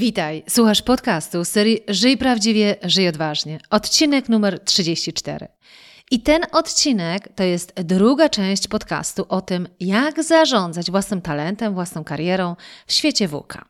Witaj, słuchasz podcastu serii Żyj prawdziwie, żyj odważnie. Odcinek numer 34. I ten odcinek to jest druga część podcastu o tym, jak zarządzać własnym talentem, własną karierą w świecie WUKA.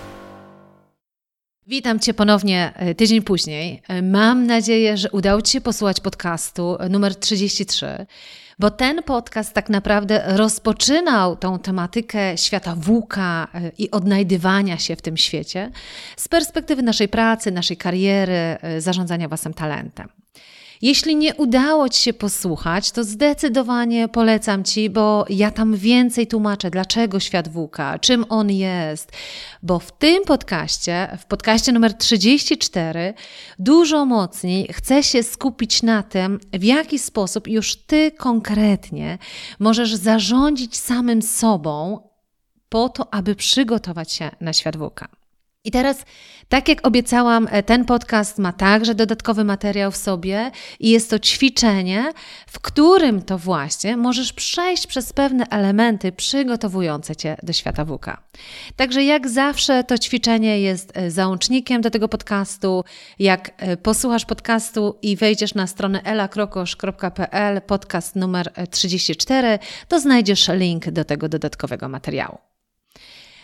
Witam Cię ponownie e, tydzień później. E, mam nadzieję, że udało Ci się posłuchać podcastu numer 33 bo ten podcast tak naprawdę rozpoczynał tą tematykę świata włóka e, i odnajdywania się w tym świecie z perspektywy naszej pracy, naszej kariery, e, zarządzania własnym talentem. Jeśli nie udało Ci się posłuchać, to zdecydowanie polecam Ci, bo ja tam więcej tłumaczę, dlaczego świat WUKA, czym on jest. Bo w tym podcaście, w podcaście numer 34, dużo mocniej chcę się skupić na tym, w jaki sposób już Ty konkretnie możesz zarządzić samym sobą po to, aby przygotować się na świat WUKA. I teraz, tak jak obiecałam, e, ten podcast ma także dodatkowy materiał w sobie i jest to ćwiczenie, w którym to właśnie możesz przejść przez pewne elementy przygotowujące Cię do świata WK. Także jak zawsze to ćwiczenie jest e, załącznikiem do tego podcastu. Jak e, posłuchasz podcastu i wejdziesz na stronę elakrokosz.pl, podcast numer 34, to znajdziesz link do tego dodatkowego materiału.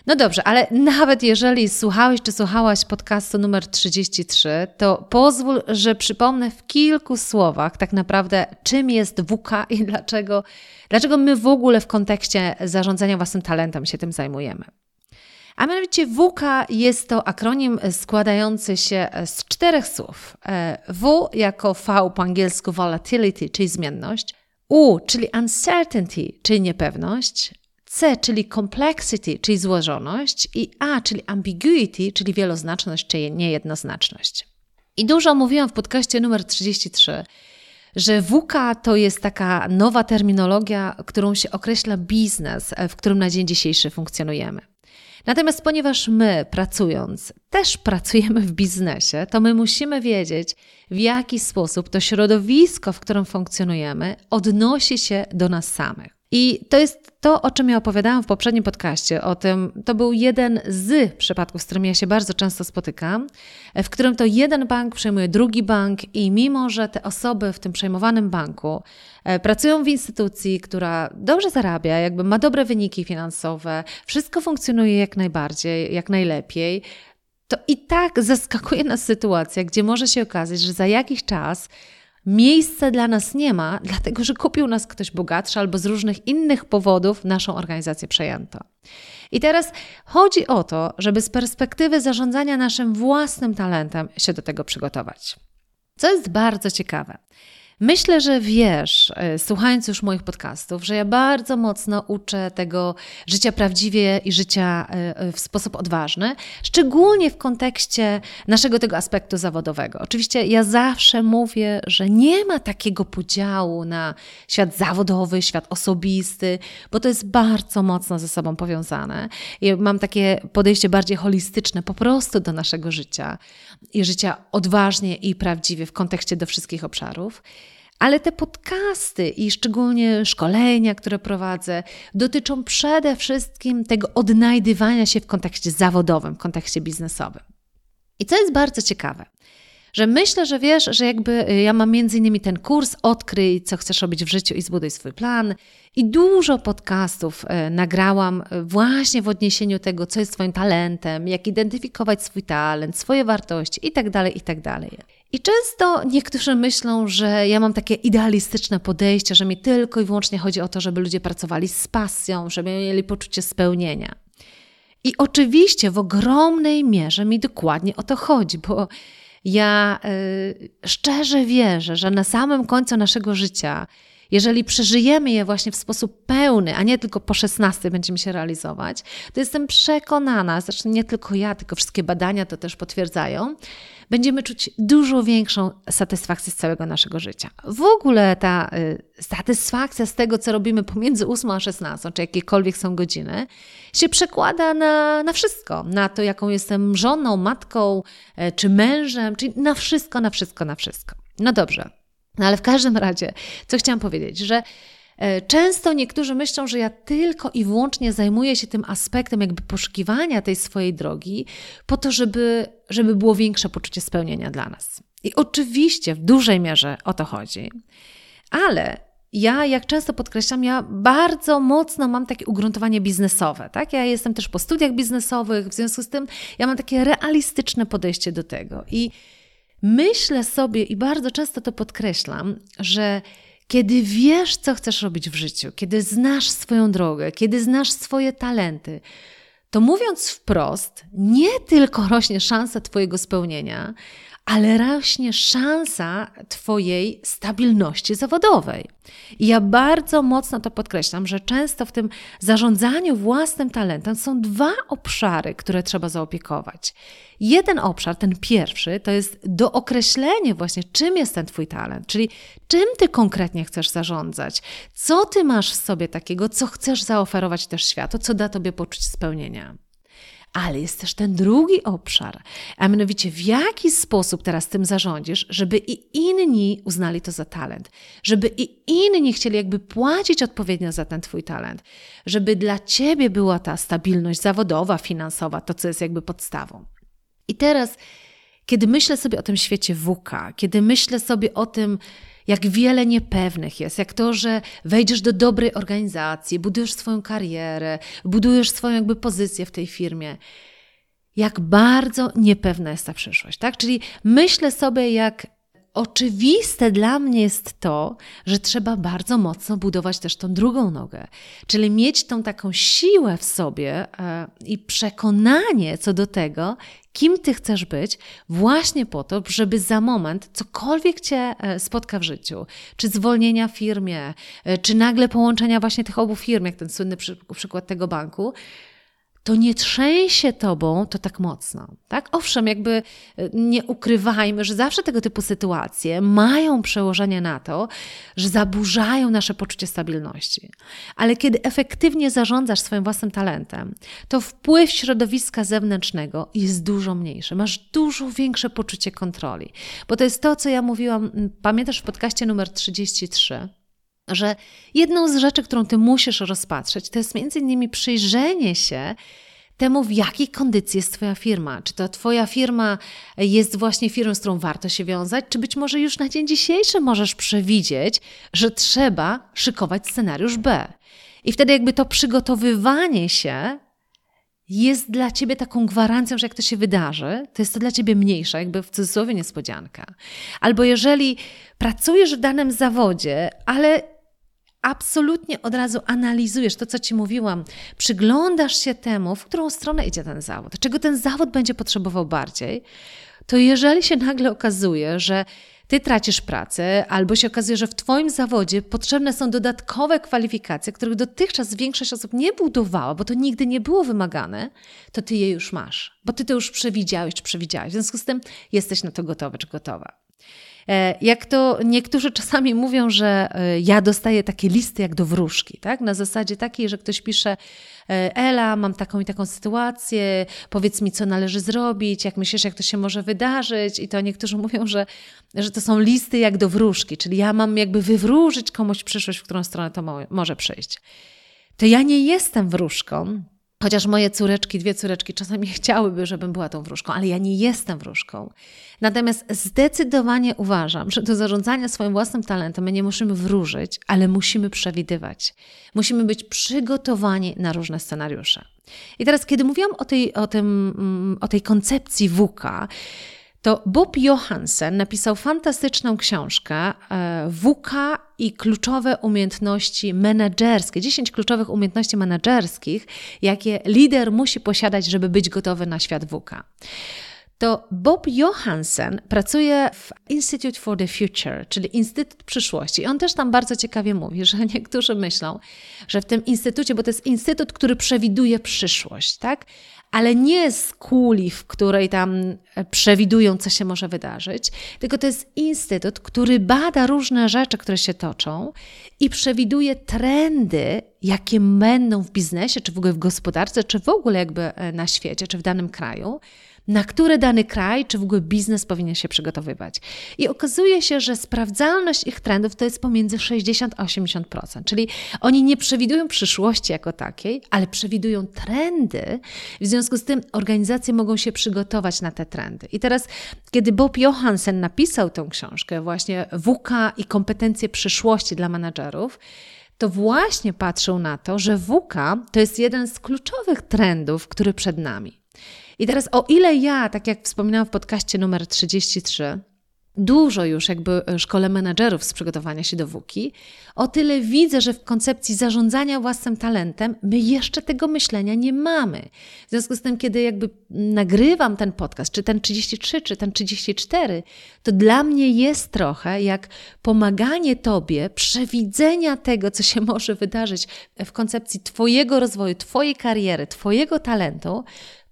No dobrze, ale nawet jeżeli słuchałeś czy słuchałaś podcastu numer 33, to pozwól, że przypomnę w kilku słowach tak naprawdę, czym jest WK i dlaczego, dlaczego my w ogóle w kontekście zarządzania własnym talentem się tym zajmujemy. A mianowicie WK jest to akronim składający się z czterech słów. E, w jako V po angielsku volatility, czyli zmienność. U, czyli uncertainty, czyli niepewność. C, czyli complexity, czyli złożoność, i A, czyli ambiguity, czyli wieloznaczność, czyli niejednoznaczność. I dużo mówiłam w podcaście numer 33, że WK to jest taka nowa terminologia, którą się określa biznes, w którym na dzień dzisiejszy funkcjonujemy. Natomiast ponieważ my pracując też pracujemy w biznesie, to my musimy wiedzieć, w jaki sposób to środowisko, w którym funkcjonujemy, odnosi się do nas samych. I to jest to, o czym ja opowiadałam w poprzednim podcaście, o tym, to był jeden z przypadków, z którymi ja się bardzo często spotykam, w którym to jeden bank przejmuje drugi bank i mimo, że te osoby w tym przejmowanym banku e, pracują w instytucji, która dobrze zarabia, jakby ma dobre wyniki finansowe, wszystko funkcjonuje jak najbardziej, jak najlepiej, to i tak zaskakuje nas sytuacja, gdzie może się okazać, że za jakiś czas Miejsca dla nas nie ma, dlatego że kupił nas ktoś bogatszy albo z różnych innych powodów naszą organizację przejęto. I teraz chodzi o to, żeby z perspektywy zarządzania naszym własnym talentem się do tego przygotować. Co jest bardzo ciekawe. Myślę, że wiesz, e, słuchając już moich podcastów, że ja bardzo mocno uczę tego życia prawdziwie i życia e, e, w sposób odważny, szczególnie w kontekście naszego tego aspektu zawodowego. Oczywiście ja zawsze mówię, że nie ma takiego podziału na świat zawodowy, świat osobisty, bo to jest bardzo mocno ze sobą powiązane. I mam takie podejście bardziej holistyczne po prostu do naszego życia i życia odważnie i prawdziwie w kontekście do wszystkich obszarów. Ale te podcasty i szczególnie szkolenia, które prowadzę, dotyczą przede wszystkim tego odnajdywania się w kontekście zawodowym, w kontekście biznesowym. I co jest bardzo ciekawe, że myślę, że wiesz, że jakby y, ja mam między innymi ten kurs Odkryj, co chcesz robić w życiu i zbuduj swój plan. I dużo podcastów y, nagrałam y, właśnie w odniesieniu tego, co jest Twoim talentem, jak identyfikować swój talent, swoje wartości itd., tak itd. I często niektórzy myślą, że ja mam takie idealistyczne podejście, że mi tylko i wyłącznie chodzi o to, żeby ludzie pracowali z pasją, żeby mieli poczucie spełnienia. I oczywiście w ogromnej mierze mi dokładnie o to chodzi, bo ja y, szczerze wierzę, że na samym końcu naszego życia, jeżeli przeżyjemy je właśnie w sposób pełny, a nie tylko po 16 będziemy się realizować, to jestem przekonana, zresztą nie tylko ja, tylko wszystkie badania to też potwierdzają, będziemy czuć dużo większą satysfakcję z całego naszego życia. W ogóle ta y, satysfakcja z tego, co robimy pomiędzy 8 a 16, czy jakiekolwiek są godziny, się przekłada na, na wszystko. Na to, jaką jestem żoną, matką, y, czy mężem, czyli na wszystko, na wszystko, na wszystko. No dobrze. No ale w każdym razie, co chciałam powiedzieć, że E, często niektórzy myślą, że ja tylko i wyłącznie zajmuję się tym aspektem jakby poszukiwania tej swojej drogi, po to, żeby, żeby było większe poczucie spełnienia dla nas. I oczywiście w dużej mierze o to chodzi, ale ja, jak często podkreślam, ja bardzo mocno mam takie ugruntowanie biznesowe. Tak? Ja jestem też po studiach biznesowych, w związku z tym ja mam takie realistyczne podejście do tego. I myślę sobie, i bardzo często to podkreślam, że kiedy wiesz, co chcesz robić w życiu, kiedy znasz swoją drogę, kiedy znasz swoje talenty, to mówiąc wprost, nie tylko rośnie szansa Twojego spełnienia, ale rośnie szansa Twojej stabilności zawodowej. I ja bardzo mocno to podkreślam, że często w tym zarządzaniu własnym talentem są dwa obszary, które trzeba zaopiekować. Jeden obszar, ten pierwszy, to jest dookreślenie właśnie, czym jest ten Twój talent, czyli czym Ty konkretnie chcesz zarządzać, co Ty masz w sobie takiego, co chcesz zaoferować też światu, co da Tobie poczuć spełnienia. Ale jest też ten drugi obszar, a mianowicie w jaki sposób teraz tym zarządzisz, żeby i inni uznali to za talent, żeby i inni chcieli jakby płacić odpowiednio za ten Twój talent, żeby dla Ciebie była ta stabilność zawodowa, finansowa, to co jest jakby podstawą. I teraz, kiedy myślę sobie o tym świecie WK, kiedy myślę sobie o tym, jak wiele niepewnych jest, jak to, że wejdziesz do dobrej organizacji, budujesz swoją karierę, budujesz swoją jakby pozycję w tej firmie. Jak bardzo niepewna jest ta przyszłość, tak? Czyli myślę sobie, jak oczywiste dla mnie jest to, że trzeba bardzo mocno budować też tą drugą nogę, czyli mieć tą taką siłę w sobie e, i przekonanie co do tego, kim ty chcesz być, właśnie po to, żeby za moment cokolwiek cię e, spotka w życiu, czy zwolnienia w firmie, e, czy nagle połączenia właśnie tych obu firm, jak ten słynny przykład tego banku, to nie trzęsie tobą to tak mocno. Tak? Owszem, jakby e, nie ukrywajmy, że zawsze tego typu sytuacje mają przełożenie na to, że zaburzają nasze poczucie stabilności. Ale kiedy efektywnie zarządzasz swoim własnym talentem, to wpływ środowiska zewnętrznego jest dużo mniejszy. Masz dużo większe poczucie kontroli. Bo to jest to, co ja mówiłam, pamiętasz w podcaście numer 33 że jedną z rzeczy, którą ty musisz rozpatrzeć, to jest między innymi przyjrzenie się temu, w jakiej kondycji jest Twoja firma. Czy to Twoja firma jest właśnie firmą, z którą warto się wiązać, czy być może już na dzień dzisiejszy możesz przewidzieć, że trzeba szykować scenariusz B. I wtedy jakby to przygotowywanie się jest dla ciebie taką gwarancją, że jak to się wydarzy, to jest to dla ciebie mniejsza, jakby w cudzysłowie niespodzianka. Albo jeżeli pracujesz w danym zawodzie, ale absolutnie od razu analizujesz to, co Ci mówiłam, przyglądasz się temu, w którą stronę idzie ten zawód, czego ten zawód będzie potrzebował bardziej, to jeżeli się nagle okazuje, że ty tracisz pracę, albo się okazuje, że w Twoim zawodzie potrzebne są dodatkowe kwalifikacje, których dotychczas większość osób nie budowała, bo to nigdy nie było wymagane, to Ty je już masz, bo Ty to już przewidziałeś czy przewidziałeś. W związku z tym jesteś na to gotowy czy gotowa. E, jak to niektórzy czasami mówią, że e, ja dostaję takie listy jak do wróżki, tak? Na zasadzie takiej, że ktoś pisze e, Ela, mam taką i taką sytuację, powiedz mi, co należy zrobić, jak myślisz, jak to się może wydarzyć i to niektórzy mówią, że, że to są listy jak do wróżki, czyli ja mam jakby wywróżyć komuś przyszłość, w którą stronę to mo może przyjść. To ja nie jestem wróżką, Chociaż moje córeczki, dwie córeczki czasami chciałyby, żebym była tą wróżką, ale ja nie jestem wróżką. Natomiast zdecydowanie uważam, że do zarządzania swoim własnym talentem my nie musimy wróżyć, ale musimy przewidywać. Musimy być przygotowani na różne scenariusze. I teraz, kiedy mówiłam o tej, o tym, mm, o tej koncepcji WUKA, to Bob Johansen napisał fantastyczną książkę e, WK i kluczowe umiejętności menedżerskie, 10 kluczowych umiejętności menedżerskich, jakie lider musi posiadać, żeby być gotowy na świat WK to Bob Johansen pracuje w Institute for the Future, czyli Instytut Przyszłości. I on też tam bardzo ciekawie mówi, że niektórzy myślą, że w tym instytucie, bo to jest instytut, który przewiduje przyszłość, tak? Ale nie z kuli, w której tam przewidują, co się może wydarzyć, tylko to jest instytut, który bada różne rzeczy, które się toczą i przewiduje trendy, jakie będą w biznesie, czy w ogóle w gospodarce, czy w ogóle jakby e, na świecie, czy w danym kraju na które dany kraj czy w ogóle biznes powinien się przygotowywać. I okazuje się, że sprawdzalność ich trendów to jest pomiędzy 60 a 80%, czyli oni nie przewidują przyszłości jako takiej, ale przewidują trendy. W związku z tym organizacje mogą się przygotować na te trendy. I teraz, kiedy Bob Johansen napisał tę książkę, właśnie WK i kompetencje przyszłości dla menadżerów, to właśnie patrzył na to, że WK to jest jeden z kluczowych trendów, który przed nami. I teraz o ile ja, tak jak wspominałam w podcaście numer 33, dużo już jakby szkole menadżerów z przygotowania się do WUKI, o tyle widzę, że w koncepcji zarządzania własnym talentem my jeszcze tego myślenia nie mamy. W związku z tym, kiedy jakby nagrywam ten podcast, czy ten 33, czy ten 34, to dla mnie jest trochę jak pomaganie Tobie przewidzenia tego, co się może wydarzyć w koncepcji Twojego rozwoju, Twojej kariery, Twojego talentu,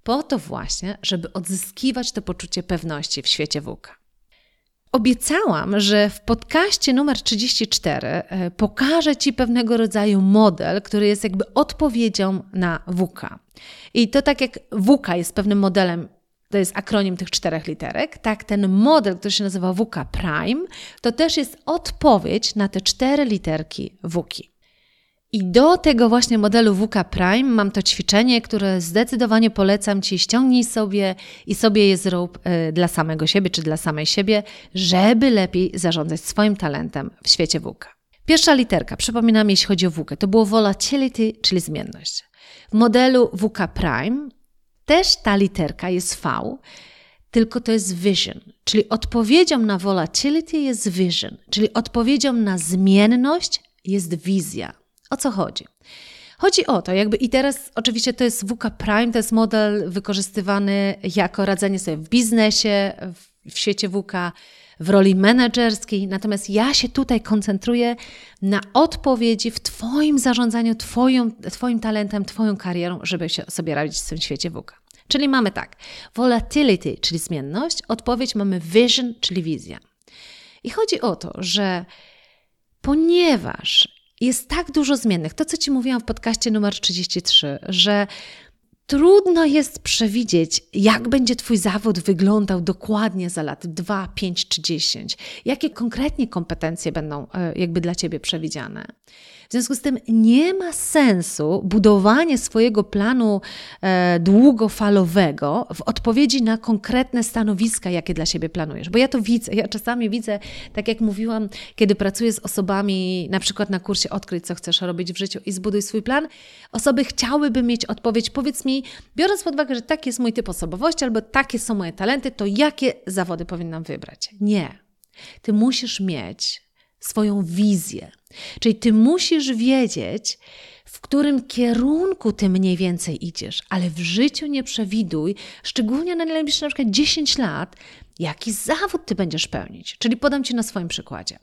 po to właśnie, żeby odzyskiwać to poczucie pewności w świecie WUKA. Obiecałam, że w podcaście numer 34 e, pokażę Ci pewnego rodzaju model, który jest jakby odpowiedzią na WUKA. I to tak jak WUKA jest pewnym modelem to jest akronim tych czterech literek, tak ten model, który się nazywa WUKA Prime, to też jest odpowiedź na te cztery literki WUKI. I do tego właśnie modelu WK Prime mam to ćwiczenie, które zdecydowanie polecam Ci. Ściągnij sobie i sobie je zrób e, dla samego siebie czy dla samej siebie, żeby lepiej zarządzać swoim talentem w świecie WK. Pierwsza literka, przypominam, jeśli chodzi o WK, to było volatility, czyli zmienność. W modelu WK Prime też ta literka jest V, tylko to jest vision, czyli odpowiedzią na volatility jest vision, czyli odpowiedzią na zmienność jest wizja. O co chodzi? Chodzi o to, jakby i teraz oczywiście to jest WK Prime, to jest model wykorzystywany jako radzenie sobie w biznesie, w, świecie WK, w roli menedżerskiej, natomiast ja się tutaj koncentruję na odpowiedzi w Twoim zarządzaniu, twoją, Twoim talentem, Twoją karierą, żeby się sobie radzić w tym świecie WK. Czyli mamy tak, volatility, czyli zmienność, odpowiedź mamy vision, czyli wizja. I chodzi o to, że ponieważ jest tak dużo zmiennych. To, co Ci mówiłam w podcaście numer 33, że trudno jest przewidzieć, jak będzie Twój zawód wyglądał dokładnie za lat 2, 5 czy 10. Jakie konkretnie kompetencje będą e, jakby dla Ciebie przewidziane. W związku z tym nie ma sensu budowanie swojego planu e, długofalowego w odpowiedzi na konkretne stanowiska, jakie dla siebie planujesz. Bo ja to widzę. Ja czasami widzę, tak jak mówiłam, kiedy pracuję z osobami, na przykład na kursie Odkryć, co chcesz robić w życiu i zbuduj swój plan, osoby chciałyby mieć odpowiedź, powiedz mi, biorąc pod uwagę, że taki jest mój typ osobowości albo takie są moje talenty, to jakie zawody powinnam wybrać? Nie. Ty musisz mieć swoją wizję. Czyli ty musisz wiedzieć, w którym kierunku ty mniej więcej idziesz, ale w życiu nie przewiduj, szczególnie na najbliższe na przykład 10 lat, jaki zawód ty będziesz pełnić. Czyli podam ci na swoim przykładzie.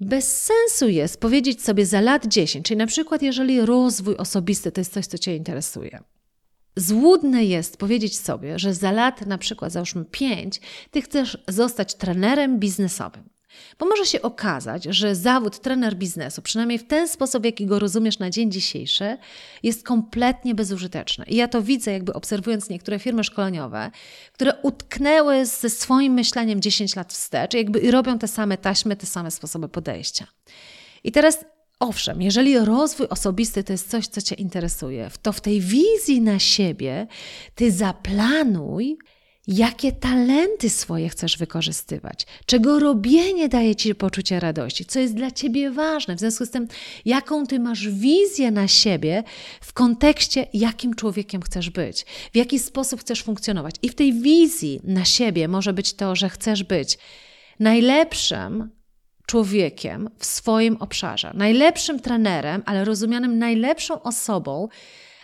Bez sensu jest powiedzieć sobie za lat 10, czyli na przykład jeżeli rozwój osobisty to jest coś, co Cię interesuje. Złudne jest powiedzieć sobie, że za lat, na przykład załóżmy 5, Ty chcesz zostać trenerem biznesowym. Bo może się okazać, że zawód trener biznesu, przynajmniej w ten sposób, jaki go rozumiesz na dzień dzisiejszy, jest kompletnie bezużyteczny. I ja to widzę, jakby obserwując niektóre firmy szkoleniowe, które utknęły ze swoim myśleniem 10 lat wstecz, jakby i robią te same taśmy, te same sposoby podejścia. I teraz Owszem, jeżeli rozwój osobisty to jest coś, co Cię interesuje, to w tej wizji na siebie Ty zaplanuj, jakie talenty swoje chcesz wykorzystywać, czego robienie daje ci poczucie radości, co jest dla ciebie ważne, w związku z tym, jaką ty masz wizję na siebie w kontekście, jakim człowiekiem chcesz być, w jaki sposób chcesz funkcjonować. I w tej wizji na siebie może być to, że chcesz być najlepszym człowiekiem w swoim obszarze, najlepszym trenerem, ale rozumianym najlepszą osobą,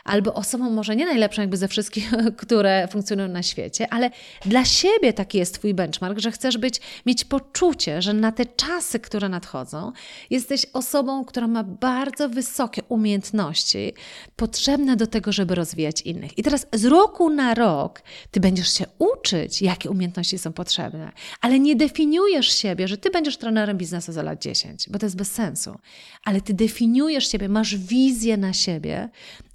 albo osobą może nie najlepszą jakby ze wszystkich, które funkcjonują na świecie, ale dla siebie taki jest Twój benchmark, że chcesz być, mieć poczucie, że na te czasy, które nadchodzą, jesteś osobą, która ma bardzo wysokie umiejętności potrzebne do tego, żeby rozwijać innych. I teraz z roku na rok Ty będziesz się uczyć, jakie umiejętności są potrzebne, ale nie definiujesz siebie, że Ty będziesz trenerem biznesu za lat 10, bo to jest bez sensu. Ale Ty definiujesz siebie, masz wizję na siebie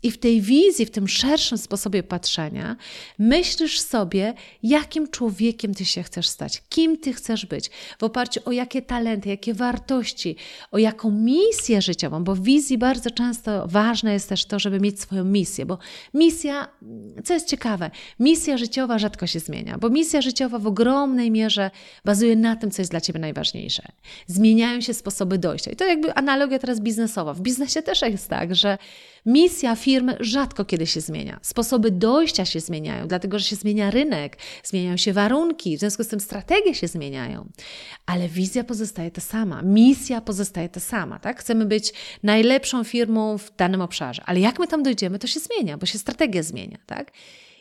i w tej wizji, w tym szerszym sposobie patrzenia, myślisz sobie, jakim człowiekiem ty się chcesz stać, kim ty chcesz być, w oparciu o jakie talenty, jakie wartości, o jaką misję życiową, bo w wizji bardzo często ważne jest też to, żeby mieć swoją misję, bo misja, co jest ciekawe, misja życiowa rzadko się zmienia, bo misja życiowa w ogromnej mierze bazuje na tym, co jest dla ciebie najważniejsze. Zmieniają się sposoby dojścia. I to jakby analogia teraz biznesowa. W biznesie też jest tak, że Misja firmy rzadko kiedy się zmienia. Sposoby dojścia się zmieniają, dlatego że się zmienia rynek, zmieniają się warunki, w związku z tym strategie się zmieniają. Ale wizja pozostaje ta sama, misja pozostaje ta sama. Tak? Chcemy być najlepszą firmą w danym obszarze, ale jak my tam dojdziemy, to się zmienia, bo się strategia zmienia. Tak?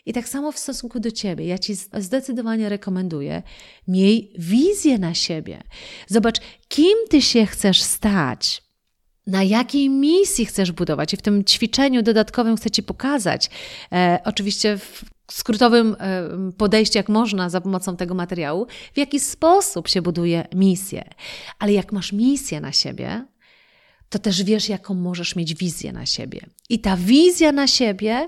I tak samo w stosunku do ciebie, ja ci zdecydowanie rekomenduję, miej wizję na siebie. Zobacz, kim ty się chcesz stać na jakiej misji chcesz budować. I w tym ćwiczeniu dodatkowym chcę Ci pokazać, e, oczywiście w skrótowym e, podejściu, jak można za pomocą tego materiału, w jaki sposób się buduje misję. Ale jak masz misję na siebie, to też wiesz, jaką możesz mieć wizję na siebie. I ta wizja na siebie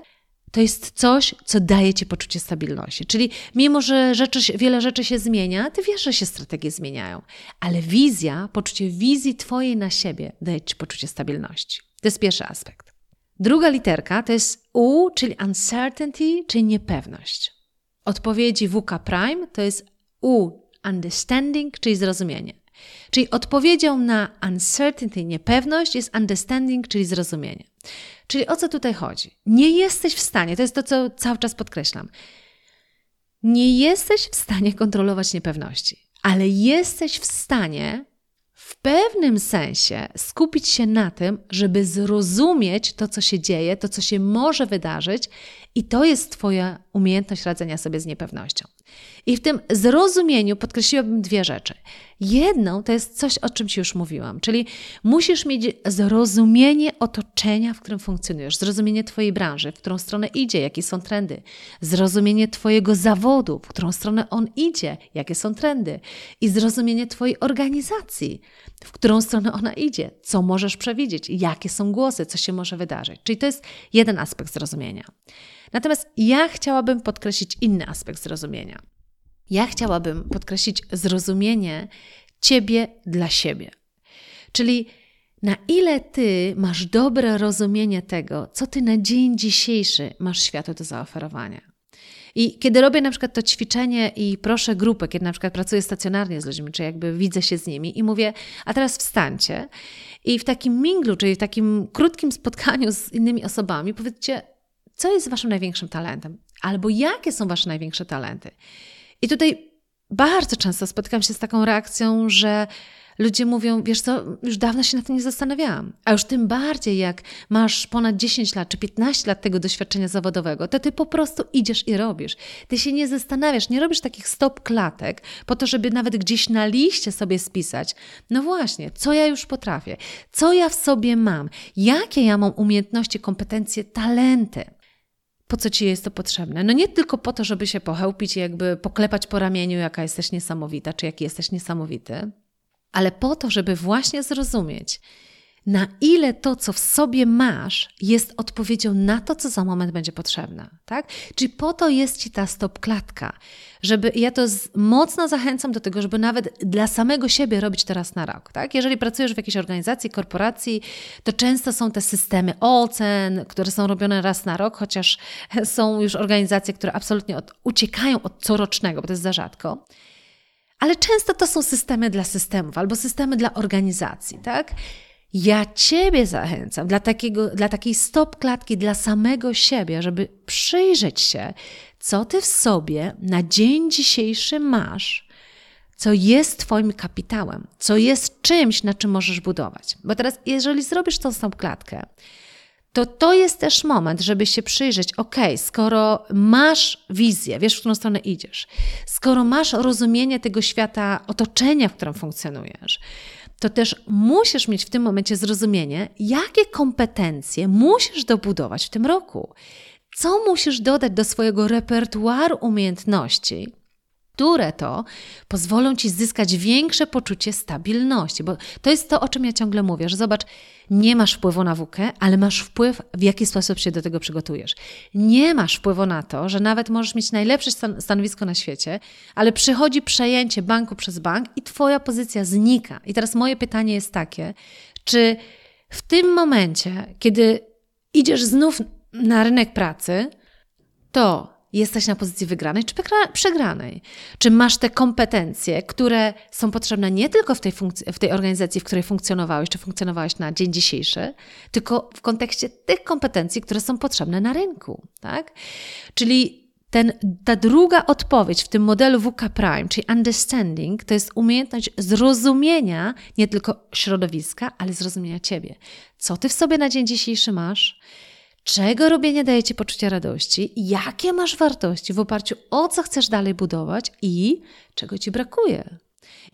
to jest coś, co daje ci poczucie stabilności. Czyli mimo, że rzeczy, wiele rzeczy się zmienia, ty wiesz, że się strategie zmieniają, ale wizja, poczucie wizji twojej na siebie daje ci poczucie stabilności. To jest pierwszy aspekt. Druga literka to jest U, czyli uncertainty, czyli niepewność. Odpowiedzi WK Prime to jest U, understanding, czyli zrozumienie. Czyli odpowiedzią na uncertainty, niepewność jest understanding, czyli zrozumienie. Czyli o co tutaj chodzi? Nie jesteś w stanie, to jest to, co cały czas podkreślam, nie jesteś w stanie kontrolować niepewności, ale jesteś w stanie w pewnym sensie skupić się na tym, żeby zrozumieć to, co się dzieje, to, co się może wydarzyć, i to jest Twoja umiejętność radzenia sobie z niepewnością. I w tym zrozumieniu podkreśliłabym dwie rzeczy. Jedną to jest coś, o czym Ci już mówiłam, czyli musisz mieć zrozumienie otoczenia, w którym funkcjonujesz, zrozumienie Twojej branży, w którą stronę idzie, jakie są trendy, zrozumienie Twojego zawodu, w którą stronę on idzie, jakie są trendy, i zrozumienie Twojej organizacji, w którą stronę ona idzie, co możesz przewidzieć, jakie są głosy, co się może wydarzyć. Czyli to jest jeden aspekt zrozumienia. Natomiast ja chciałabym podkreślić inny aspekt zrozumienia. Ja chciałabym podkreślić zrozumienie Ciebie dla siebie. Czyli na ile Ty masz dobre rozumienie tego, co Ty na dzień dzisiejszy masz światu do zaoferowania. I kiedy robię na przykład to ćwiczenie i proszę grupę, kiedy na przykład pracuję stacjonarnie z ludźmi, czy jakby widzę się z nimi i mówię, a teraz wstańcie i w takim minglu, czyli w takim krótkim spotkaniu z innymi osobami powiedzcie, co jest Waszym największym talentem? Albo jakie są Wasze największe talenty? I tutaj bardzo często spotykam się z taką reakcją, że ludzie mówią, wiesz co, już dawno się na tym nie zastanawiałam. A już tym bardziej, jak masz ponad 10 lat czy 15 lat tego doświadczenia zawodowego, to ty po prostu idziesz i robisz. Ty się nie zastanawiasz, nie robisz takich stop klatek po to, żeby nawet gdzieś na liście sobie spisać. No właśnie, co ja już potrafię, co ja w sobie mam, jakie ja mam umiejętności, kompetencje, talenty po co ci jest to potrzebne? No nie tylko po to, żeby się pochełpić i jakby poklepać po ramieniu, jaka jesteś niesamowita, czy jaki jesteś niesamowity, ale po to, żeby właśnie zrozumieć, na ile to, co w sobie masz, jest odpowiedzią na to, co za moment będzie potrzebne. Tak? Czyli po to jest ci ta stop klatka, żeby ja to z, mocno zachęcam do tego, żeby nawet dla samego siebie robić teraz na rok. Tak? Jeżeli pracujesz w jakiejś organizacji, korporacji, to często są te systemy ocen, które są robione raz na rok, chociaż są już organizacje, które absolutnie od, uciekają od corocznego, bo to jest za rzadko. Ale często to są systemy dla systemów albo systemy dla organizacji, tak? Ja Ciebie zachęcam dla, takiego, dla takiej stop klatki dla samego siebie, żeby przyjrzeć się, co Ty w sobie na dzień dzisiejszy masz, co jest Twoim kapitałem, co jest czymś, na czym możesz budować. Bo teraz, jeżeli zrobisz tą stop klatkę, to to jest też moment, żeby się przyjrzeć, ok, skoro masz wizję, wiesz, w którą stronę idziesz, skoro masz rozumienie tego świata, otoczenia, w którym funkcjonujesz, to też musisz mieć w tym momencie zrozumienie, jakie kompetencje musisz dobudować w tym roku. Co musisz dodać do swojego repertuaru umiejętności, które to pozwolą ci zyskać większe poczucie stabilności. Bo to jest to, o czym ja ciągle mówię, że zobacz, nie masz wpływu na WUKę, ale masz wpływ, w jaki sposób się do tego przygotujesz. Nie masz wpływu na to, że nawet możesz mieć najlepsze stanowisko na świecie, ale przychodzi przejęcie banku przez bank i twoja pozycja znika. I teraz moje pytanie jest takie, czy w tym momencie, kiedy idziesz znów na rynek pracy, to jesteś na pozycji wygranej czy przegranej? Czy masz te kompetencje, które są potrzebne nie tylko w tej, w tej organizacji, w której funkcjonowałeś, czy funkcjonowałeś na dzień dzisiejszy, tylko w kontekście tych kompetencji, które są potrzebne na rynku, tak? Czyli ten, ta druga odpowiedź w tym modelu WK Prime, czyli understanding, to jest umiejętność zrozumienia nie tylko środowiska, ale zrozumienia ciebie. Co ty w sobie na dzień dzisiejszy masz? Czego robienie daje Ci poczucie radości, jakie masz wartości w oparciu o co chcesz dalej budować i czego Ci brakuje.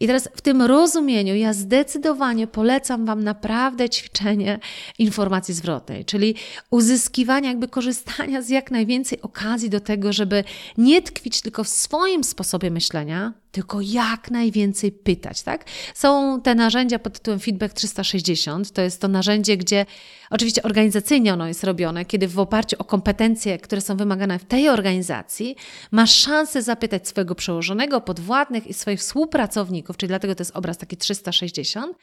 I teraz w tym rozumieniu ja zdecydowanie polecam Wam naprawdę ćwiczenie informacji zwrotnej, czyli uzyskiwania, jakby korzystania z jak najwięcej okazji do tego, żeby nie tkwić tylko w swoim sposobie myślenia, tylko jak najwięcej pytać, tak? Są te narzędzia pod tytułem Feedback 360. To jest to narzędzie, gdzie oczywiście organizacyjnie ono jest robione, kiedy w oparciu o kompetencje, które są wymagane w tej organizacji, masz szansę zapytać swojego przełożonego, podwładnych i swoich współpracowników, czyli dlatego to jest obraz taki 360,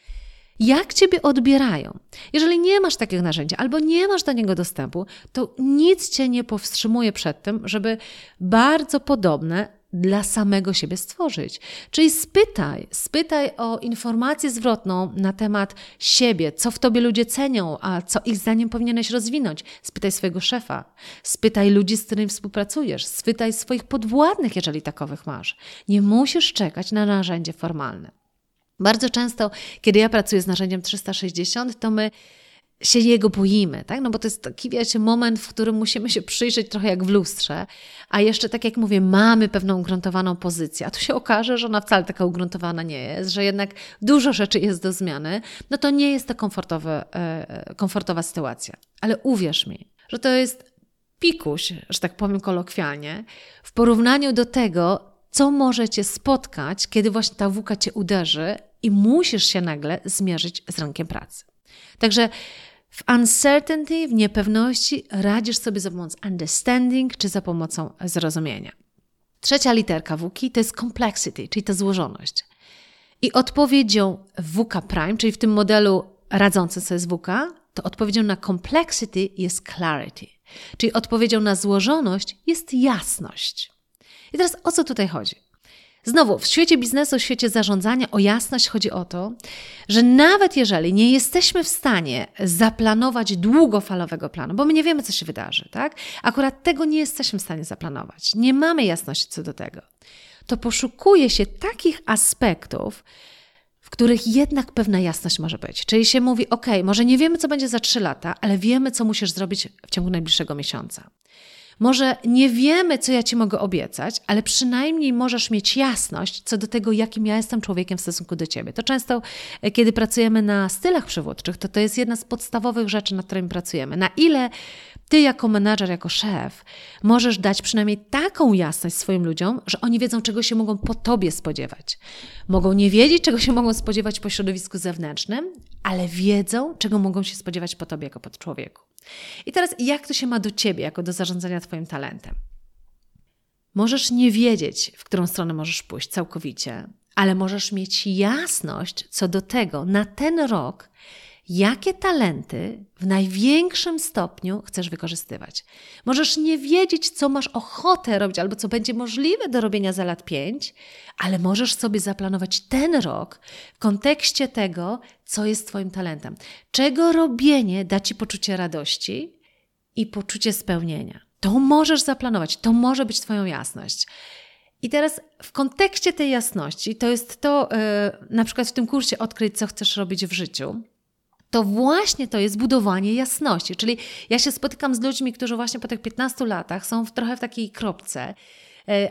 jak Ciebie odbierają. Jeżeli nie masz takich narzędzi albo nie masz do niego dostępu, to nic Cię nie powstrzymuje przed tym, żeby bardzo podobne dla samego siebie stworzyć. Czyli spytaj, spytaj o informację zwrotną na temat siebie, co w tobie ludzie cenią, a co ich zdaniem powinieneś rozwinąć. Spytaj swojego szefa, spytaj ludzi, z którymi współpracujesz, spytaj swoich podwładnych, jeżeli takowych masz. Nie musisz czekać na narzędzie formalne. Bardzo często, kiedy ja pracuję z narzędziem 360, to my się jego boimy, tak? No bo to jest taki, wiecie, moment, w którym musimy się przyjrzeć trochę jak w lustrze, a jeszcze, tak jak mówię, mamy pewną ugruntowaną pozycję, a tu się okaże, że ona wcale taka ugruntowana nie jest, że jednak dużo rzeczy jest do zmiany, no to nie jest to komfortowe, e, komfortowa sytuacja. Ale uwierz mi, że to jest pikuś, że tak powiem kolokwialnie, w porównaniu do tego, co może Cię spotkać, kiedy właśnie ta wuka Cię uderzy i musisz się nagle zmierzyć z rynkiem pracy. Także w uncertainty, w niepewności radzisz sobie za pomocą understanding czy za pomocą zrozumienia. Trzecia literka WUKI to jest complexity, czyli ta złożoność. I odpowiedzią WUKA Prime, czyli w tym modelu radzącym sobie z WUKA, to odpowiedzią na complexity jest clarity. Czyli odpowiedzią na złożoność jest jasność. I teraz o co tutaj chodzi? Znowu, w świecie biznesu, w świecie zarządzania o jasność chodzi o to, że nawet jeżeli nie jesteśmy w stanie zaplanować długofalowego planu, bo my nie wiemy, co się wydarzy, tak? Akurat tego nie jesteśmy w stanie zaplanować, nie mamy jasności co do tego, to poszukuje się takich aspektów, w których jednak pewna jasność może być. Czyli się mówi, ok, może nie wiemy, co będzie za trzy lata, ale wiemy, co musisz zrobić w ciągu najbliższego miesiąca. Może nie wiemy, co ja Ci mogę obiecać, ale przynajmniej możesz mieć jasność co do tego, jakim ja jestem człowiekiem w stosunku do Ciebie. To często, e, kiedy pracujemy na stylach przywódczych, to to jest jedna z podstawowych rzeczy, nad którymi pracujemy. Na ile ty jako menadżer, jako szef możesz dać przynajmniej taką jasność swoim ludziom, że oni wiedzą, czego się mogą po tobie spodziewać. Mogą nie wiedzieć, czego się mogą spodziewać po środowisku zewnętrznym, ale wiedzą, czego mogą się spodziewać po tobie jako po człowieku. I teraz, jak to się ma do ciebie, jako do zarządzania twoim talentem? Możesz nie wiedzieć, w którą stronę możesz pójść całkowicie, ale możesz mieć jasność co do tego na ten rok, jakie talenty w największym stopniu chcesz wykorzystywać. Możesz nie wiedzieć, co masz ochotę robić albo co będzie możliwe do robienia za lat pięć, ale możesz sobie zaplanować ten rok w kontekście tego, co jest Twoim talentem. Czego robienie da Ci poczucie radości i poczucie spełnienia. To możesz zaplanować, to może być Twoją jasność. I teraz w kontekście tej jasności, to jest to, yy, na przykład w tym kursie odkryć, co chcesz robić w życiu to właśnie to jest budowanie jasności. Czyli ja się spotykam z ludźmi, którzy właśnie po tych 15 latach są w, trochę w takiej kropce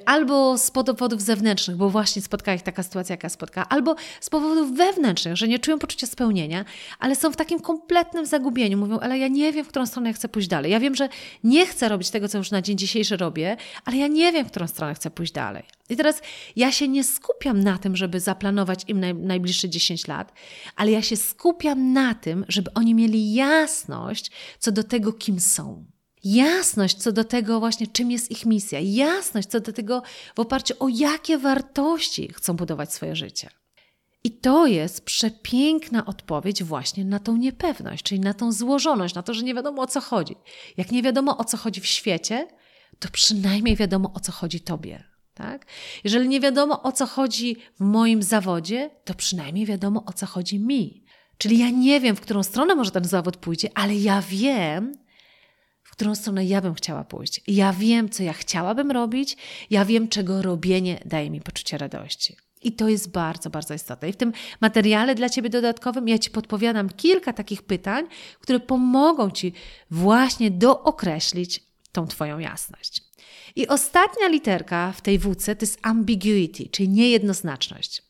albo z powodów zewnętrznych, bo właśnie spotkała ich taka sytuacja, jaka spotkała, albo z powodów wewnętrznych, że nie czują poczucia spełnienia, ale są w takim kompletnym zagubieniu. Mówią, ale ja nie wiem, w którą stronę ja chcę pójść dalej. Ja wiem, że nie chcę robić tego, co już na dzień dzisiejszy robię, ale ja nie wiem, w którą stronę chcę pójść dalej. I teraz ja się nie skupiam na tym, żeby zaplanować im naj, najbliższe 10 lat, ale ja się skupiam na tym, żeby oni mieli jasność co do tego, kim są. Jasność co do tego właśnie, czym jest ich misja, jasność co do tego, w oparciu o jakie wartości chcą budować swoje życie. I to jest przepiękna odpowiedź właśnie na tą niepewność, czyli na tą złożoność, na to, że nie wiadomo o co chodzi. Jak nie wiadomo o co chodzi w świecie, to przynajmniej wiadomo o co chodzi Tobie. Tak? Jeżeli nie wiadomo o co chodzi w moim zawodzie, to przynajmniej wiadomo o co chodzi mi. Czyli ja nie wiem, w którą stronę może ten zawód pójdzie, ale ja wiem, w którą stronę ja bym chciała pójść. Ja wiem, co ja chciałabym robić, ja wiem, czego robienie daje mi poczucie radości. I to jest bardzo, bardzo istotne. I w tym materiale dla Ciebie dodatkowym ja Ci podpowiadam kilka takich pytań, które pomogą Ci właśnie dookreślić tą Twoją jasność. I ostatnia literka w tej WC to jest ambiguity, czyli niejednoznaczność.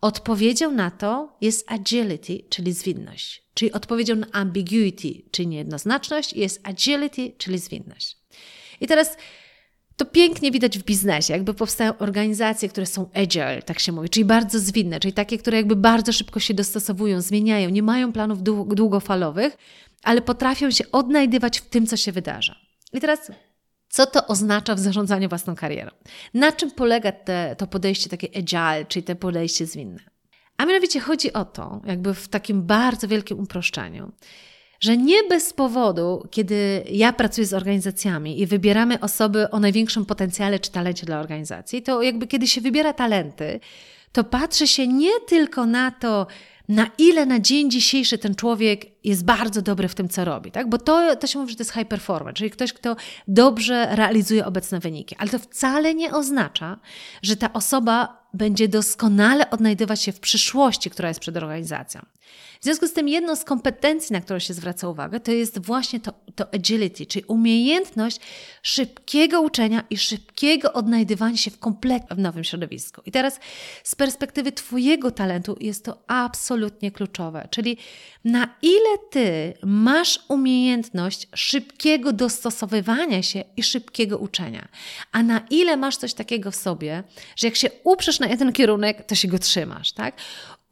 Odpowiedzią na to jest agility, czyli zwinność. Czyli odpowiedzią na ambiguity, czyli niejednoznaczność, jest agility, czyli zwinność. I teraz to pięknie widać w biznesie, jakby powstają organizacje, które są agile, tak się mówi, czyli bardzo zwinne, czyli takie, które jakby bardzo szybko się dostosowują, zmieniają, nie mają planów długofalowych, ale potrafią się odnajdywać w tym, co się wydarza. I teraz co to oznacza w zarządzaniu własną karierą? Na czym polega te, to podejście takie agile, czyli te podejście zwinne? A mianowicie chodzi o to, jakby w takim bardzo wielkim uproszczeniu, że nie bez powodu, kiedy ja pracuję z organizacjami i wybieramy osoby o największym potencjale czy talencie dla organizacji, to jakby kiedy się wybiera talenty, to patrzy się nie tylko na to, na ile na dzień dzisiejszy ten człowiek jest bardzo dobry w tym, co robi, tak? Bo to, to się mówi, że to jest high performer, czyli ktoś, kto dobrze realizuje obecne wyniki. Ale to wcale nie oznacza, że ta osoba będzie doskonale odnajdywać się w przyszłości, która jest przed organizacją. W związku z tym jedną z kompetencji, na którą się zwraca uwagę, to jest właśnie to, to agility, czyli umiejętność szybkiego uczenia i szybkiego odnajdywania się w kompletnie nowym środowisku. I teraz z perspektywy Twojego talentu jest to absolutnie kluczowe, czyli na ile Ty masz umiejętność szybkiego dostosowywania się i szybkiego uczenia, a na ile masz coś takiego w sobie, że jak się uprzesz na jeden kierunek, to się go trzymasz, tak?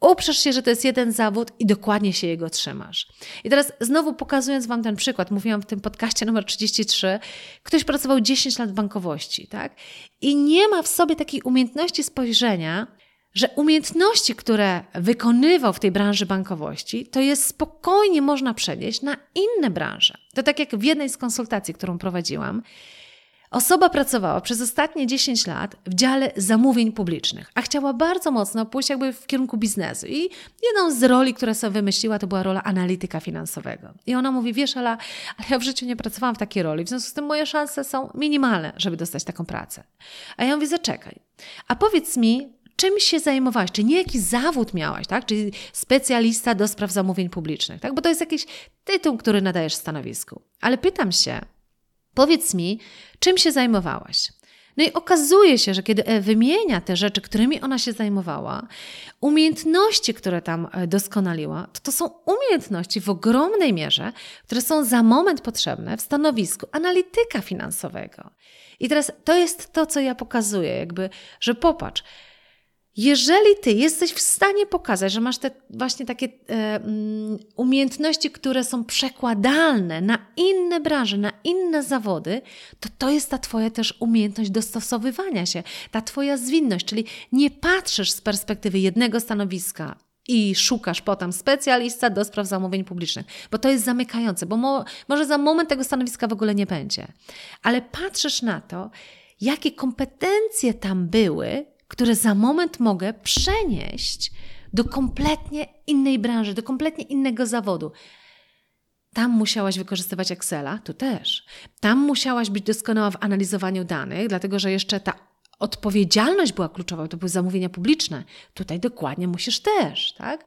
Uprzesz się, że to jest jeden zawód i dokładnie się jego trzymasz. I teraz znowu pokazując Wam ten przykład, mówiłam w tym podcaście numer 33, ktoś pracował 10 lat w bankowości, tak? I nie ma w sobie takiej umiejętności spojrzenia, że umiejętności, które wykonywał w tej branży bankowości, to jest spokojnie można przenieść na inne branże. To tak jak w jednej z konsultacji, którą prowadziłam, Osoba pracowała przez ostatnie 10 lat w dziale zamówień publicznych, a chciała bardzo mocno pójść jakby w kierunku biznesu. I jedną z roli, które sobie wymyśliła, to była rola analityka finansowego. I ona mówi, wiesz, ale, ale ja w życiu nie pracowałam w takiej roli, w związku z tym moje szanse są minimalne, żeby dostać taką pracę. A ja mówię, zaczekaj, a powiedz mi, czym się zajmowałaś, czy nie jakiś zawód miałaś, tak? Czyli specjalista do spraw zamówień publicznych, tak? Bo to jest jakiś tytuł, który nadajesz stanowisku. Ale pytam się, Powiedz mi, czym się zajmowałaś? No i okazuje się, że kiedy e, wymienia te rzeczy, którymi ona się zajmowała, umiejętności, które tam e, doskonaliła, to to są umiejętności w ogromnej mierze, które są za moment potrzebne w stanowisku analityka finansowego. I teraz to jest to, co ja pokazuję, jakby, że popatrz, jeżeli ty jesteś w stanie pokazać, że masz te właśnie takie e, um, umiejętności, które są przekładalne na inne branże, na inne zawody, to to jest ta twoja też umiejętność dostosowywania się, ta twoja zwinność, czyli nie patrzysz z perspektywy jednego stanowiska i szukasz potem specjalista do spraw zamówień publicznych, bo to jest zamykające, bo mo może za moment tego stanowiska w ogóle nie będzie. Ale patrzysz na to, jakie kompetencje tam były, które za moment mogę przenieść do kompletnie innej branży, do kompletnie innego zawodu. Tam musiałaś wykorzystywać Excela, tu też. Tam musiałaś być doskonała w analizowaniu danych, dlatego że jeszcze ta odpowiedzialność była kluczowa, to były zamówienia publiczne. Tutaj dokładnie musisz też, tak?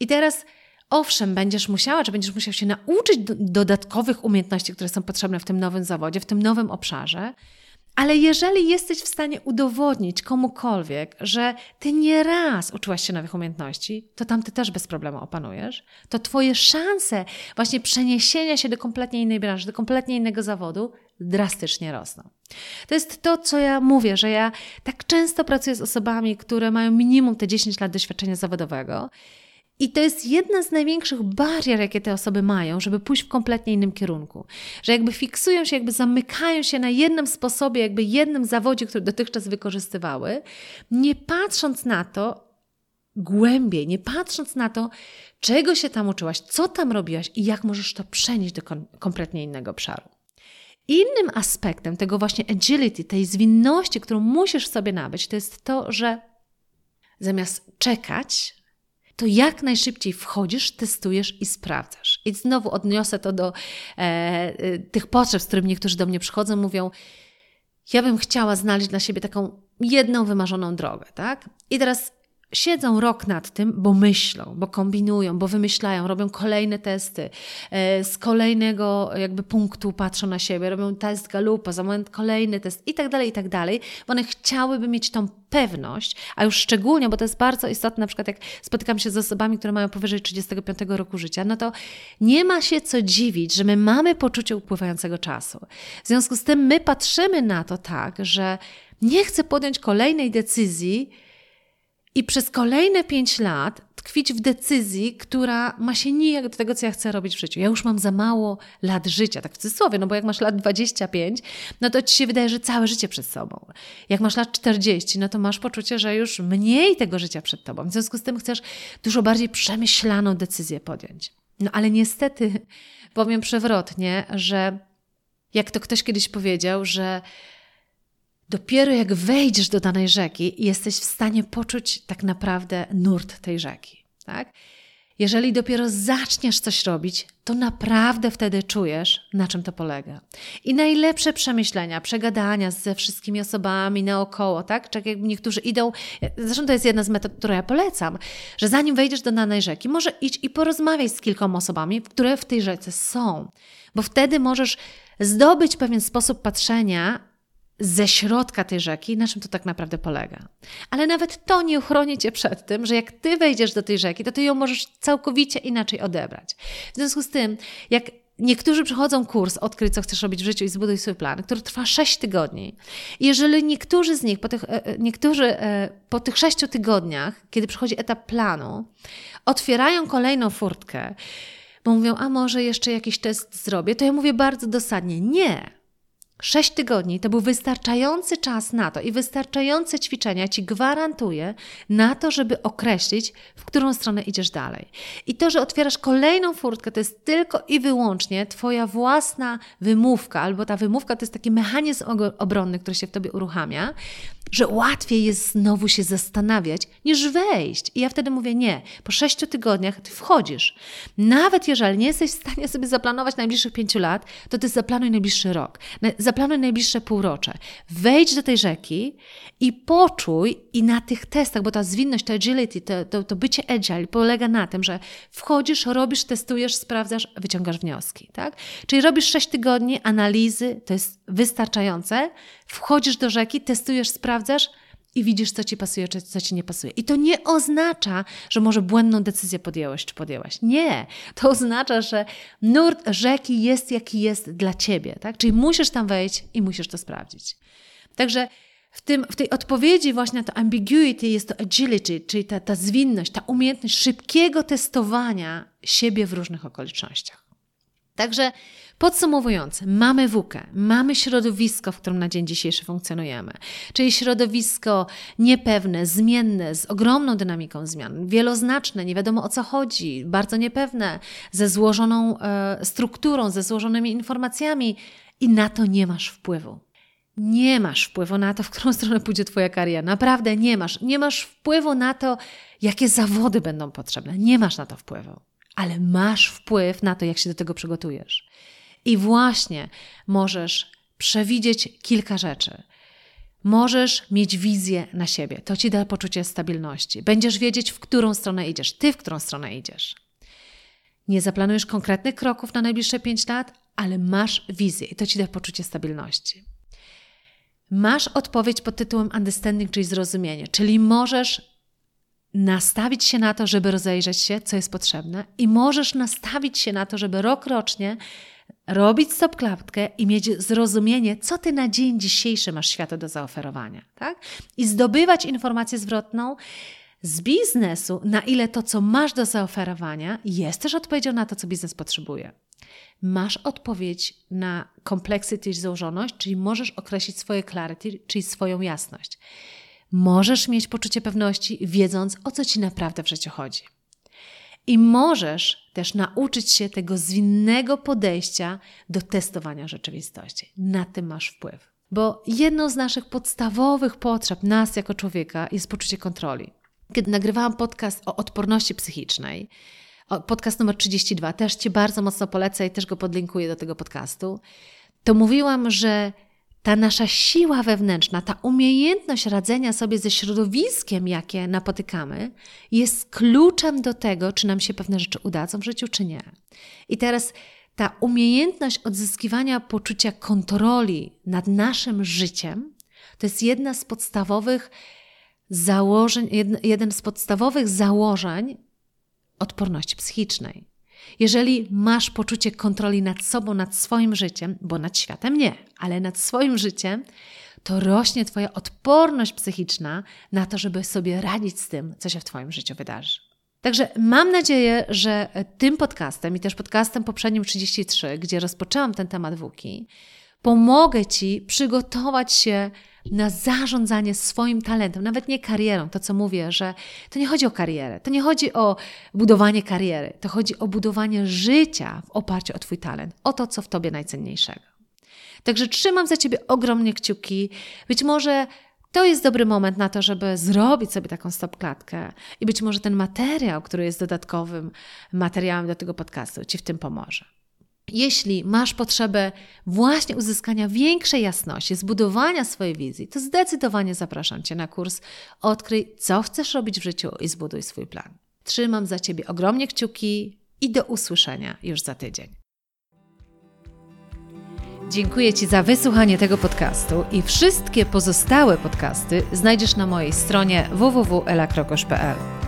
I teraz owszem, będziesz musiała, czy będziesz musiał się nauczyć do, dodatkowych umiejętności, które są potrzebne w tym nowym zawodzie, w tym nowym obszarze, ale jeżeli jesteś w stanie udowodnić komukolwiek, że ty nie raz uczyłaś się nowych umiejętności, to tam ty też bez problemu opanujesz, to twoje szanse właśnie przeniesienia się do kompletnie innej branży, do kompletnie innego zawodu drastycznie rosną. To jest to, co ja mówię, że ja tak często pracuję z osobami, które mają minimum te 10 lat doświadczenia zawodowego i to jest jedna z największych barier, jakie te osoby mają, żeby pójść w kompletnie innym kierunku. Że jakby fiksują się, jakby zamykają się na jednym sposobie, jakby jednym zawodzie, który dotychczas wykorzystywały, nie patrząc na to głębiej, nie patrząc na to, czego się tam uczyłaś, co tam robiłaś i jak możesz to przenieść do kompletnie innego obszaru. Innym aspektem tego właśnie agility, tej zwinności, którą musisz sobie nabyć, to jest to, że zamiast czekać, to jak najszybciej wchodzisz, testujesz i sprawdzasz. I znowu odniosę to do e, e, tych potrzeb, z którymi niektórzy do mnie przychodzą, mówią, ja bym chciała znaleźć dla siebie taką jedną wymarzoną drogę, tak? I teraz siedzą rok nad tym, bo myślą, bo kombinują, bo wymyślają, robią kolejne testy, e, z kolejnego jakby punktu patrzą na siebie, robią test galupa, za moment kolejny test i tak dalej, i tak dalej, bo one chciałyby mieć tą pewność, a już szczególnie, bo to jest bardzo istotne, na przykład jak spotykam się z osobami, które mają powyżej 35 roku życia, no to nie ma się co dziwić, że my mamy poczucie upływającego czasu. W związku z tym my patrzymy na to tak, że nie chcę podjąć kolejnej decyzji, i przez kolejne pięć lat tkwić w decyzji, która ma się nijak do tego, co ja chcę robić w życiu. Ja już mam za mało lat życia, tak w cudzysłowie, no bo jak masz lat 25, no to ci się wydaje, że całe życie przed sobą. Jak masz lat 40, no to masz poczucie, że już mniej tego życia przed tobą. W związku z tym chcesz dużo bardziej przemyślaną decyzję podjąć. No ale niestety powiem przewrotnie, że jak to ktoś kiedyś powiedział, że Dopiero jak wejdziesz do danej rzeki, jesteś w stanie poczuć tak naprawdę nurt tej rzeki. Tak? Jeżeli dopiero zaczniesz coś robić, to naprawdę wtedy czujesz, na czym to polega. I najlepsze przemyślenia, przegadania ze wszystkimi osobami naokoło, tak? Czy jak niektórzy idą, zresztą to jest jedna z metod, którą ja polecam, że zanim wejdziesz do danej rzeki, może idź i porozmawiaj z kilkoma osobami, które w tej rzece są. Bo wtedy możesz zdobyć pewien sposób patrzenia ze środka tej rzeki, na czym to tak naprawdę polega. Ale nawet to nie uchroni cię przed tym, że jak ty wejdziesz do tej rzeki, to ty ją możesz całkowicie inaczej odebrać. W związku z tym, jak Niektórzy przechodzą kurs Odkryj, co chcesz robić w życiu i zbuduj swój plan, który trwa 6 tygodni. Jeżeli niektórzy z nich po tych, e, e, niektórzy e, po tych 6 tygodniach, kiedy przychodzi etap planu, otwierają kolejną furtkę, bo mówią, a może jeszcze jakiś test zrobię, to ja mówię bardzo dosadnie, nie. Sześć tygodni to był wystarczający czas na to i wystarczające ćwiczenia ci gwarantuję na to, żeby określić, w którą stronę idziesz dalej. I to, że otwierasz kolejną furtkę, to jest tylko i wyłącznie Twoja własna wymówka, albo ta wymówka to jest taki mechanizm obronny, który się w Tobie uruchamia, że łatwiej jest znowu się zastanawiać, niż wejść. I ja wtedy mówię nie. Po sześciu tygodniach ty wchodzisz. Nawet jeżeli nie jesteś w stanie sobie zaplanować najbliższych pięciu lat, to ty zaplanuj najbliższy rok. Zaplanuj najbliższe półrocze. Wejdź do tej rzeki i poczuj i na tych testach, bo ta zwinność, to agility, to, to, to bycie agile polega na tym, że wchodzisz, robisz, testujesz, sprawdzasz, wyciągasz wnioski, tak? Czyli robisz 6 tygodni analizy, to jest wystarczające, wchodzisz do rzeki, testujesz, sprawdzasz, i widzisz, co ci pasuje, co ci nie pasuje. I to nie oznacza, że może błędną decyzję podjęłeś, czy podjęłaś. Nie. To oznacza, że nurt rzeki jest, jaki jest dla ciebie. Tak? Czyli musisz tam wejść i musisz to sprawdzić. Także w, tym, w tej odpowiedzi właśnie na to ambiguity jest to agility, czyli ta, ta zwinność, ta umiejętność szybkiego testowania siebie w różnych okolicznościach. Także Podsumowując, mamy WUKę, mamy środowisko, w którym na dzień dzisiejszy funkcjonujemy, czyli środowisko niepewne, zmienne, z ogromną dynamiką zmian, wieloznaczne, nie wiadomo o co chodzi, bardzo niepewne, ze złożoną e, strukturą, ze złożonymi informacjami i na to nie masz wpływu. Nie masz wpływu na to, w którą stronę pójdzie Twoja kariera. Naprawdę nie masz. Nie masz wpływu na to, jakie zawody będą potrzebne. Nie masz na to wpływu. Ale masz wpływ na to, jak się do tego przygotujesz. I właśnie możesz przewidzieć kilka rzeczy. Możesz mieć wizję na siebie. To ci da poczucie stabilności. Będziesz wiedzieć, w którą stronę idziesz, ty w którą stronę idziesz. Nie zaplanujesz konkretnych kroków na najbliższe 5 lat, ale masz wizję i to ci da poczucie stabilności. Masz odpowiedź pod tytułem understanding, czyli zrozumienie, czyli możesz nastawić się na to, żeby rozejrzeć się, co jest potrzebne, i możesz nastawić się na to, żeby rok rocznie robić stopklatkę i mieć zrozumienie, co ty na dzień dzisiejszy masz światu do zaoferowania, tak? I zdobywać informację zwrotną z biznesu, na ile to, co masz do zaoferowania, jest też odpowiedzią na to, co biznes potrzebuje. Masz odpowiedź na complexity, złożoność, czyli możesz określić swoje clarity, czyli swoją jasność. Możesz mieć poczucie pewności, wiedząc, o co ci naprawdę w życiu chodzi. I możesz też nauczyć się tego zwinnego podejścia do testowania rzeczywistości. Na tym masz wpływ. Bo jedną z naszych podstawowych potrzeb nas jako człowieka jest poczucie kontroli. Kiedy nagrywałam podcast o odporności psychicznej, podcast numer 32, też Ci bardzo mocno polecę i też go podlinkuję do tego podcastu, to mówiłam, że ta nasza siła wewnętrzna, ta umiejętność radzenia sobie ze środowiskiem, jakie napotykamy, jest kluczem do tego, czy nam się pewne rzeczy udadzą w życiu, czy nie. I teraz ta umiejętność odzyskiwania poczucia kontroli nad naszym życiem to jest jedna z podstawowych założeń, jeden z podstawowych założeń odporności psychicznej. Jeżeli masz poczucie kontroli nad sobą, nad swoim życiem, bo nad światem nie, ale nad swoim życiem, to rośnie Twoja odporność psychiczna na to, żeby sobie radzić z tym, co się w Twoim życiu wydarzy. Także mam nadzieję, że tym podcastem i też podcastem poprzednim 33, gdzie rozpoczęłam ten temat WUKI, pomogę Ci przygotować się na zarządzanie swoim talentem, nawet nie karierą. To, co mówię, że to nie chodzi o karierę, to nie chodzi o budowanie kariery, to chodzi o budowanie życia w oparciu o Twój talent, o to, co w Tobie najcenniejszego. Także trzymam za Ciebie ogromnie kciuki. Być może to jest dobry moment na to, żeby zrobić sobie taką stopklatkę i być może ten materiał, który jest dodatkowym materiałem do tego podcastu, Ci w tym pomoże. Jeśli masz potrzebę właśnie uzyskania większej jasności, zbudowania swojej wizji, to zdecydowanie zapraszam Cię na kurs Odkryj, co chcesz robić w życiu i zbuduj swój plan. Trzymam za Ciebie ogromnie kciuki i do usłyszenia już za tydzień. Dziękuję Ci za wysłuchanie tego podcastu i wszystkie pozostałe podcasty znajdziesz na mojej stronie www.elakrokosz.pl.